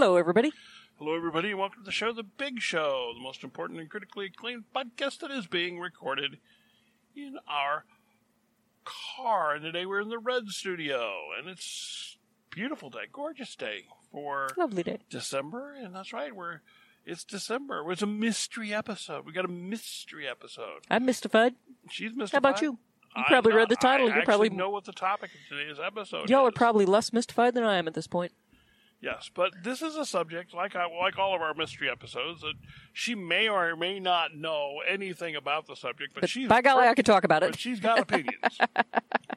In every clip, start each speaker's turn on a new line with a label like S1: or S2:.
S1: Hello, everybody.
S2: Hello, everybody, and welcome to the show, The Big Show, the most important and critically acclaimed podcast that is being recorded in our car. And today we're in the Red Studio, and it's beautiful day, gorgeous day for
S1: Lovely day.
S2: December. And that's right, we're it's December. It's a mystery episode. We got a mystery episode.
S1: I'm mystified.
S2: She's mystified.
S1: How about you? You probably
S2: not-
S1: read the title. You're probably
S2: know what the topic of today's episode
S1: y'all are probably less mystified than I am at this point.
S2: Yes, but this is a subject like I, like all of our mystery episodes that she may or may not know anything about the subject, but,
S1: But
S2: she's
S1: by golly,
S2: pro-
S1: I could talk about
S2: But
S1: it.
S2: she's got opinions.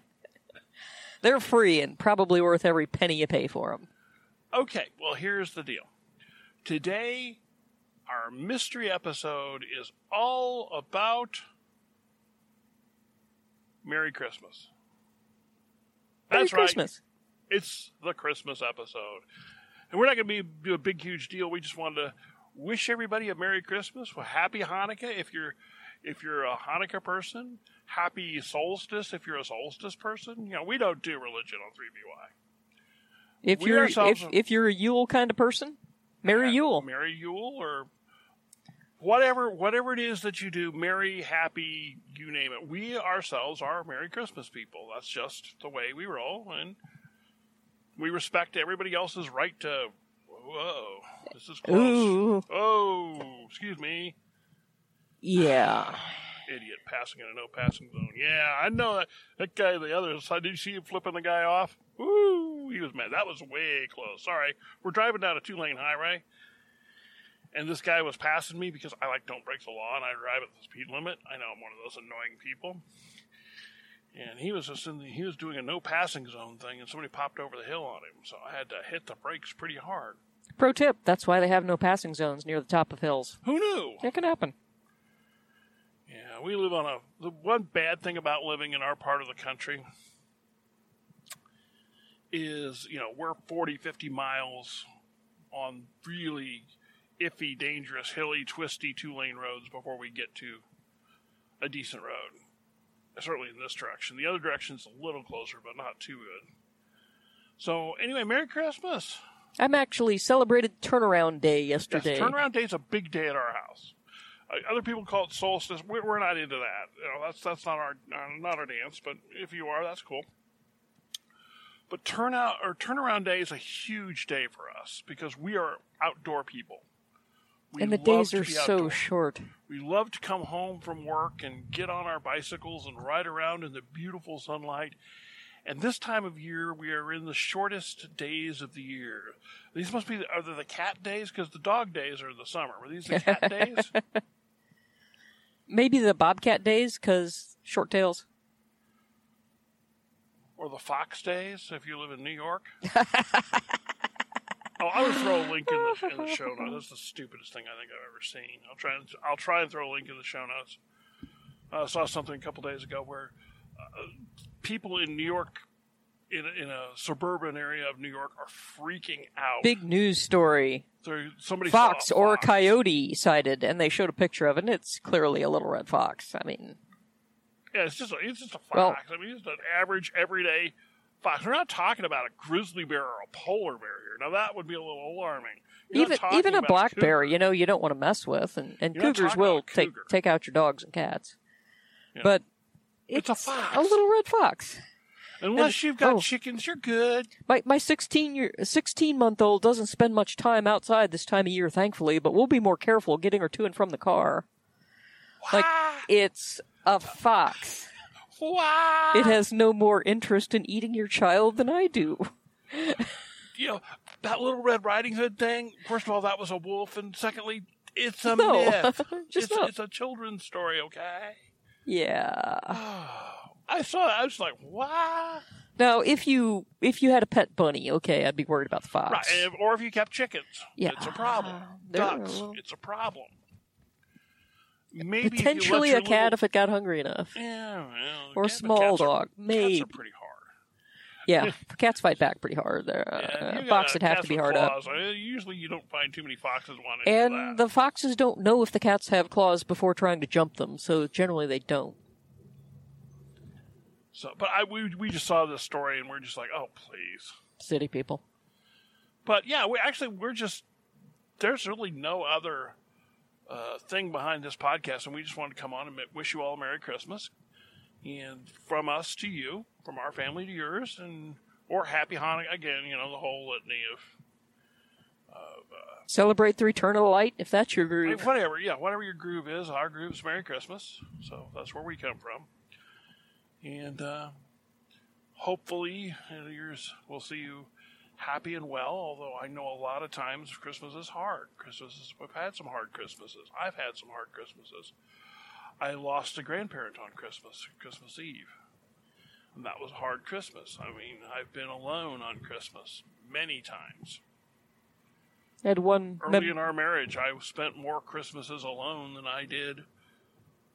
S1: They're free and probably worth every penny you pay for them.
S2: okay, well here's the deal. Today, our mystery episode is all about Merry Christmas.
S1: Merry
S2: That's right. It's the Christmas episode. And we're not going to be do a big huge deal. We just wanted to wish everybody a Merry Christmas, well, happy Hanukkah if you're if you're a Hanukkah person, happy solstice if you're a solstice person. You know, we don't do religion on 3BY.
S1: If
S2: We
S1: you're if, if you're a Yule kind of person, Merry Yule.
S2: Merry Yule or whatever whatever it is that you do, merry, happy, you name it. We ourselves are Merry Christmas people. That's just the way we roll and we respect everybody else's right to whoa. This is close.
S1: Ooh,
S2: Oh, excuse me.
S1: yeah.
S2: Idiot passing in a no passing zone. Yeah, I know that that guy the other side. Did you see him flipping the guy off? Woo! He was mad. That was way close. Sorry. We're driving down a two lane highway, and this guy was passing me because I like don't break the law and I drive at the speed limit. I know I'm one of those annoying people. And he was just in the, he was doing a no passing zone thing, and somebody popped over the hill on him, so I had to hit the brakes pretty hard.
S1: Pro tip: That's why they have no passing zones near the top of hills.
S2: Who knew?
S1: It can happen.
S2: Yeah, we live on a. The one bad thing about living in our part of the country is, you know, we're 40, 50 miles on really iffy, dangerous, hilly, twisty two lane roads before we get to a decent road. Certainly in this direction. The other direction's a little closer, but not too good. So, anyway, Merry Christmas.
S1: I'm actually celebrated turnaround day
S2: Yes,
S1: yesterday.
S2: turnaround day is a big day at our house. Uh, other people call it solstice. We're, we're not into that. You know, that's that's not our uh, not our dance. But if you are, that's cool. But turnout or turnaround day is a huge day for us because we are outdoor people. We
S1: and the days are so short.
S2: We love to come home from work and get on our bicycles and ride around in the beautiful sunlight. And this time of year, we are in the shortest days of the year. These must be the, are they the cat days? Because the dog days are in the summer. Were these the cat days?
S1: Maybe the Bobcat days, because short tails.
S2: or the fox days if you live in New York? oh, I would throw a link in the, in the show notes. That's the stupidest thing I think I've ever seen. I'll try and I'll try and throw a link in the show notes. I saw something a couple days ago where uh, people in New York, in a, in a suburban area of New York, are freaking out.
S1: Big news story.
S2: So somebody
S1: Fox
S2: saw a
S1: or a coyote sighted, and they showed a picture of it, and it's clearly a little red fox. I mean,
S2: Yeah, it's just a, it's just a fox.
S1: Well-
S2: I mean, it's an average everyday fox. We're not talking about a grizzly bear or a polar bear here. Now that would be a little alarming. You're
S1: even even a black bear, you know, you don't want to mess with, and, and
S2: You're
S1: cougars will
S2: a
S1: take take out your dogs and cats.
S2: Yeah.
S1: But
S2: It's
S1: it's,
S2: a fox.
S1: a little red fox.
S2: Unless you've got
S1: oh.
S2: chickens, you're good.
S1: My my sixteen year sixteen month old doesn't spend much time outside this time of year, thankfully. But we'll be more careful getting her to and from the car. Like it's a fox.
S2: Wah.
S1: It has no more interest in eating your child than I do.
S2: you know that little Red Riding Hood thing. First of all, that was a wolf, and secondly, it's a
S1: No.
S2: myth.
S1: Just
S2: it's,
S1: no.
S2: it's a children's story, okay?
S1: Yeah.
S2: I saw that. I was like, what?
S1: Now, if you if you had a pet bunny, okay, I'd be worried about the fox.
S2: Right. Or if you kept chickens,
S1: Yeah.
S2: it's a problem. Ducks, it's a problem. Maybe you
S1: Potentially a cat
S2: little-
S1: if it got hungry enough,
S2: Yeah, well,
S1: or a small
S2: are-
S1: dog.
S2: Cats
S1: Maybe.
S2: are pretty hard.
S1: Yeah, cats fight back pretty hard. There,
S2: Yeah,
S1: uh, fox would have to be hard
S2: claws. Uh, Usually, you don't find too many foxes wanting to
S1: And the foxes don't know if the cats have claws before trying to jump them, so generally they don't.
S2: So, but I we we just saw this story and we're just like, oh please.
S1: City people.
S2: but yeah, we actually we're just there's really no other uh, thing behind this podcast, and we just wanted to come on and wish you all a Merry Christmas, and from us to you, from our family to yours, and or Happy Hanukkah again. You know the whole litany of
S1: Celebrate the return of the light if that's your groove.
S2: whatever, yeah, whatever your groove is. Our groove is Merry Christmas, so that's where we come from, and uh, hopefully yours will see you happy and well. Although I know a lot of times Christmas is hard. Christmas is, we've had some hard Christmases. I've had some hard Christmases. I lost a grandparent on Christmas, Christmas Eve. And that was a hard Christmas. I mean, I've been alone on Christmas many times.
S1: Had one
S2: early mem- in our marriage, I spent more Christmases alone than I did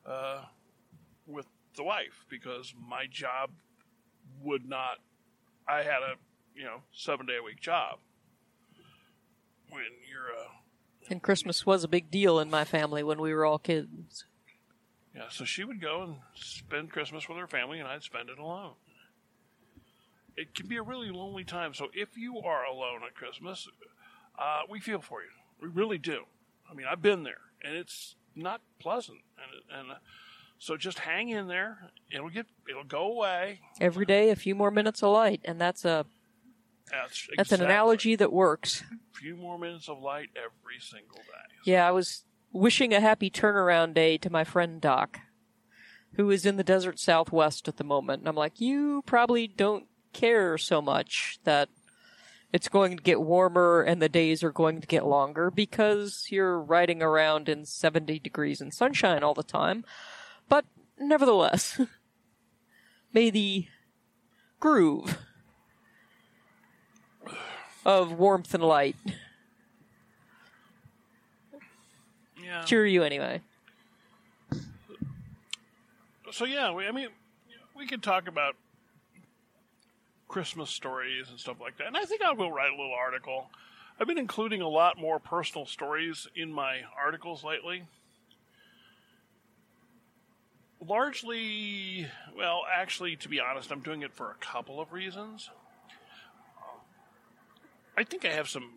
S2: uh, with the wife because my job would not. I had a you know seven day a week job. When you're a
S1: and Christmas was a big deal in my family when we were all kids.
S2: Yeah, so she would go and spend Christmas with her family, and I'd spend it alone. It can be a really lonely time. So if you are alone at Christmas, uh, we feel for you. We really do. I mean, I've been there, and it's not pleasant. And, and uh, so just hang in there. It'll get. It'll go away.
S1: Every day, a few more minutes of light, and that's a.
S2: That's,
S1: that's an analogy that works.
S2: A few more minutes of light every single day.
S1: Yeah, I was wishing a happy turnaround day to my friend Doc, who is in the desert southwest at the moment. And I'm like, you probably don't care so much that it's going to get warmer and the days are going to get longer because you're riding around in 70 degrees and sunshine all the time. But nevertheless, may the groove of warmth and light
S2: yeah.
S1: cheer you anyway.
S2: So yeah, we, I mean, we could talk about Christmas stories and stuff like that. And I think I will write a little article. I've been including a lot more personal stories in my articles lately. Largely, well, actually, to be honest, I'm doing it for a couple of reasons. I think I have some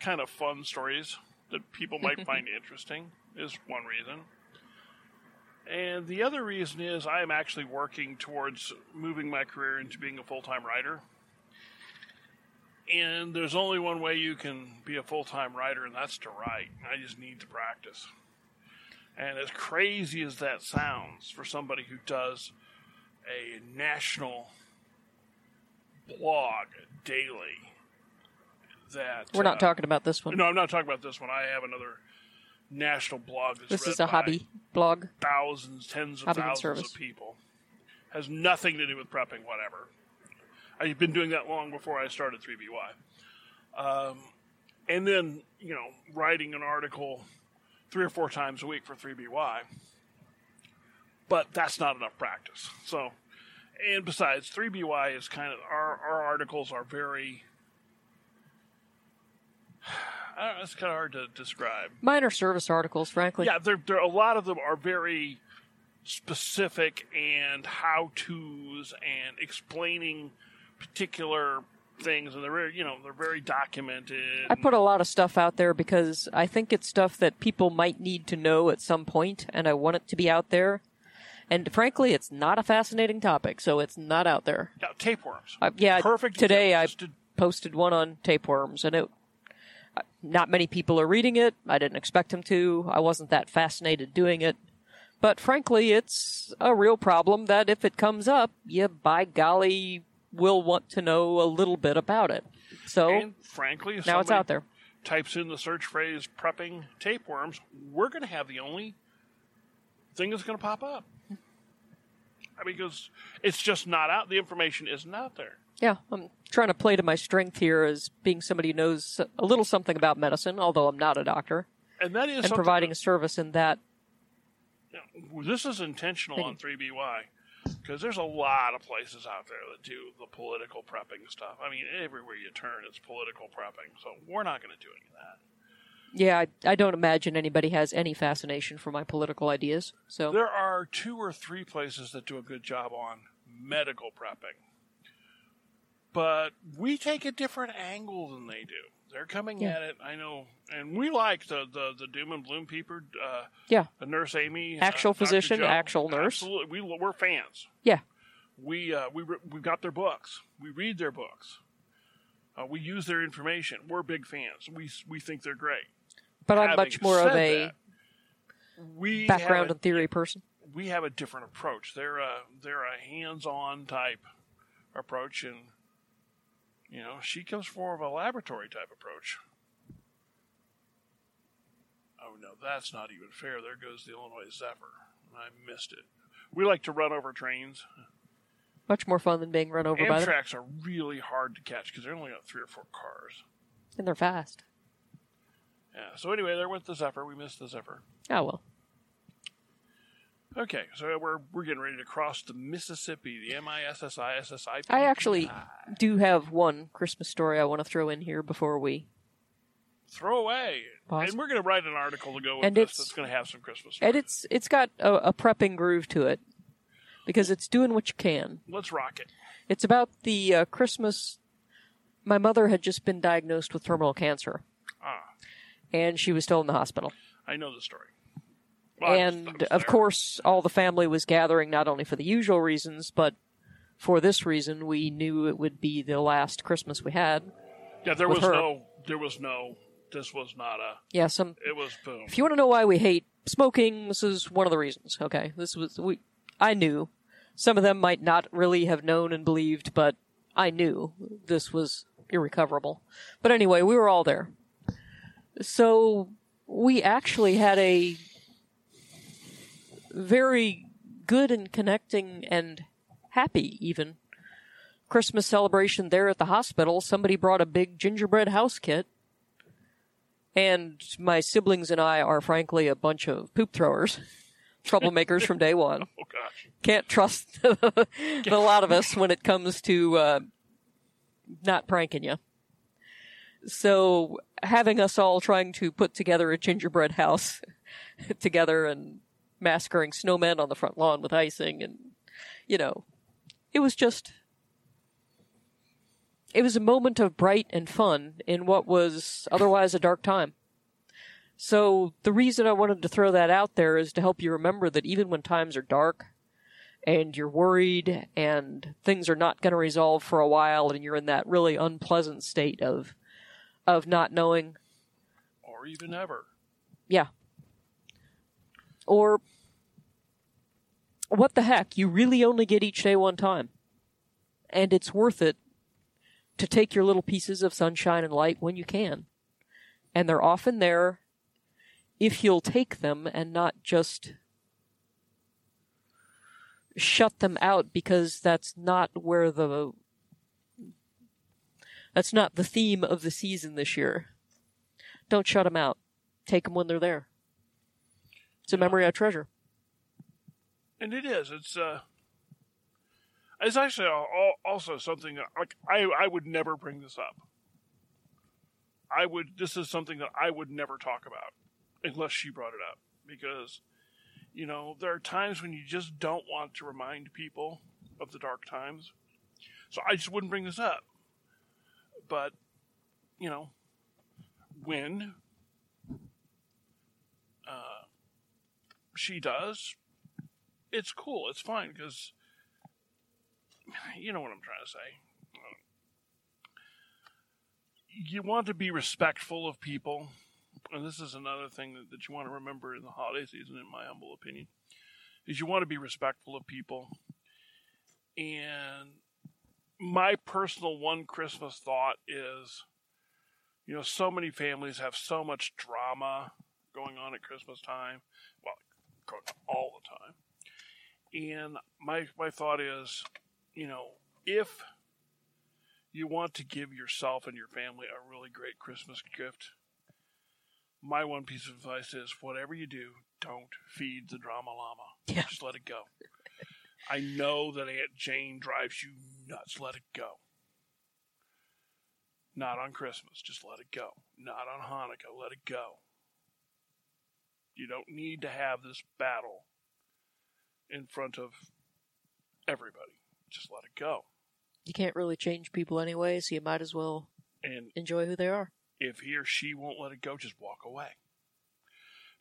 S2: kind of fun stories that people might find interesting, is one reason. And the other reason is I am actually working towards moving my career into being a full time writer. And there's only one way you can be a full time writer, and that's to write. I just need to practice. And as crazy as that sounds for somebody who does a national blog daily, that.
S1: We're not uh, talking about this one.
S2: No, I'm not talking about this one. I have another national blog that's
S1: this is a hobby blog
S2: thousands tens of hobby thousands of people has nothing to do with prepping whatever i've been doing that long before i started 3by um, and then you know writing an article three or four times a week for 3by but that's not enough practice so and besides 3by is kind of our, our articles are very I don't know, it's kind of hard to describe.
S1: Minor service articles, frankly.
S2: Yeah, they're, they're, a lot of them are very specific and how tos and explaining particular things, and they're very, you know they're very documented.
S1: I put a lot of stuff out there because I think it's stuff that people might need to know at some point, and I want it to be out there. And frankly, it's not a fascinating topic, so it's not out there.
S2: Yeah, tapeworms.
S1: Uh, yeah, perfect. Today I posted one on tapeworms, and it not many people are reading it. I didn't expect them to. I wasn't that fascinated doing it. But frankly, it's a real problem that if it comes up, you by golly will want to know a little bit about it. So,
S2: and frankly,
S1: now it's out there.
S2: Types in the search phrase prepping tapeworms, we're going to have the only thing that's going to pop up. Because it's just not out. The information isn't out there.
S1: Yeah, I'm trying to play to my strength here as being somebody who knows a little something about medicine, although I'm not a doctor,
S2: and that is
S1: and providing a service in that.
S2: Yeah, this is intentional thing. on 3BY because there's a lot of places out there that do the political prepping stuff. I mean, everywhere you turn, it's political prepping. So we're not going to do any of that.
S1: Yeah, I, I, don't imagine anybody has any fascination for my political ideas. So
S2: there are two or three places that do a good job on medical prepping but we take a different angle than they do. They're coming
S1: Yeah.
S2: at it. I know, and we like the the, the doom and Bloom people. Uh,
S1: Yeah.
S2: the nurse Amy,
S1: Actual
S2: uh,
S1: physician,
S2: Joe.
S1: actual nurse.
S2: Absolutely, we we're fans.
S1: Yeah.
S2: We uh, we re- we've got their books. We read their books. Uh, we use their information. We're big fans. We we think they're great.
S1: But I'm much more of a
S2: that, we
S1: background
S2: a,
S1: and theory person.
S2: we have a different approach. They're a they're a hands-on type approach, and you know she comes more of a laboratory type approach. Oh no, that's not even fair. There goes the Illinois Zephyr. I missed it. We like to run over trains.
S1: Much more fun than being run over by them.
S2: Amtrak's are really hard to catch because they're only got three or four cars.
S1: And they're fast.
S2: Yeah. So anyway, there went the Zephyr. We missed the Zephyr.
S1: Oh, well.
S2: Okay, so we're we're getting ready to cross the Mississippi, the M I S S I S S I P.
S1: I actually do have one Christmas story I want to throw in here before we.
S2: throw away,
S1: Pause.
S2: and we're going to write an article to go with
S1: And
S2: this
S1: it's-
S2: that's going to have some Christmas.
S1: And it's it's got a, a prepping groove to it because it's doing what you can.
S2: Let's rock it.
S1: It's about the uh, Christmas. My mother had just been diagnosed with terminal cancer,
S2: Ah,
S1: and she was still in the hospital.
S2: I know the story. Well, I was- I
S1: and of
S2: there.
S1: course, all the family was gathering not only for the usual reasons, but for this reason, we knew it would be the last Christmas we had.
S2: yeah, there was
S1: her.
S2: no, there was no. This was not a.
S1: Yeah, some.
S2: It was boom.
S1: If you want to know why we hate smoking, this is one of the reasons. Okay, this was we. I knew. Some of them might not really have known and believed, but I knew this was irrecoverable. But anyway, we were all there. So we actually had a very good and connecting and happy even Christmas celebration there at the hospital. Somebody brought a big gingerbread house kit. And my siblings and I are frankly a bunch of poop throwers, troublemakers from day one.
S2: Oh gosh.
S1: Can't trust the lot of us when it comes to uh, not pranking you. So having us all trying to put together a gingerbread house together and massacring snowmen on the front lawn with icing and you know it was just it was a moment of bright and fun in what was otherwise a dark time so the reason i wanted to throw that out there is to help you remember that even when times are dark and you're worried and things are not going to resolve for a while and you're in that really unpleasant state of of not knowing
S2: Or even ever.
S1: yeah. Or what the heck? You really only get each day one time. And it's worth it to take your little pieces of sunshine and light when you can. And they're often there if you'll take them and not just shut them out because that's not where the that's not the theme of the season this year. Don't shut them out. Take them when they're there. It's a memory I treasure.
S2: And it is. It's uh. It's actually al- al- also something like I I would never bring this up. I would. This is something that I would never talk about unless she brought it up because, you know, there are times when you just don't want to remind people of the dark times. So I just wouldn't bring this up. But, you know, when uh, she does, it's cool. It's fine because you know what I'm trying to say. You want to be respectful of people, and this is another thing that, that you want to remember in the holiday season, in my humble opinion, is you want to be respectful of people. And my personal one Christmas thought is, you know, so many families have so much drama going on at Christmas time. Well, on all the time. And my my thought is, you know, if you want to give yourself and your family a really great Christmas gift, my one piece of advice is whatever you do, don't feed the drama llama.
S1: Yeah.
S2: Just let it go. I know that Aunt Jane drives you nuts. Let it go. Not on Christmas. Just let it go. Not on Hanukkah. Let it go. You don't need to have this battle in front of everybody. Just let it go.
S1: You can't really change people anyway, so you might as well
S2: And
S1: enjoy who they are.
S2: if he or she won't let it go, just walk away.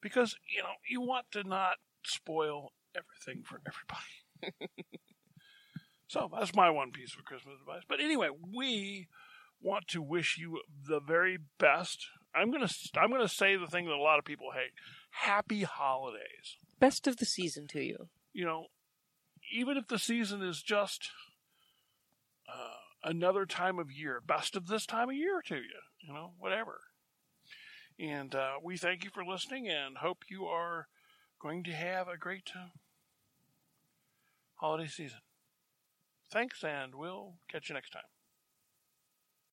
S2: Because, you know, you want to not spoil everything for everybody. so that's my one piece of Christmas advice. But anyway, we want to wish you the very best. I'm gonna I'm gonna say the thing that a lot of people hate. Happy holidays.
S1: Best of the season to you.
S2: You know, even if the season is just uh, another time of year, best of this time of year to you. You know, whatever. And uh, we thank you for listening and hope you are going to have a great uh, holiday season. Thanks, and we'll catch you next time.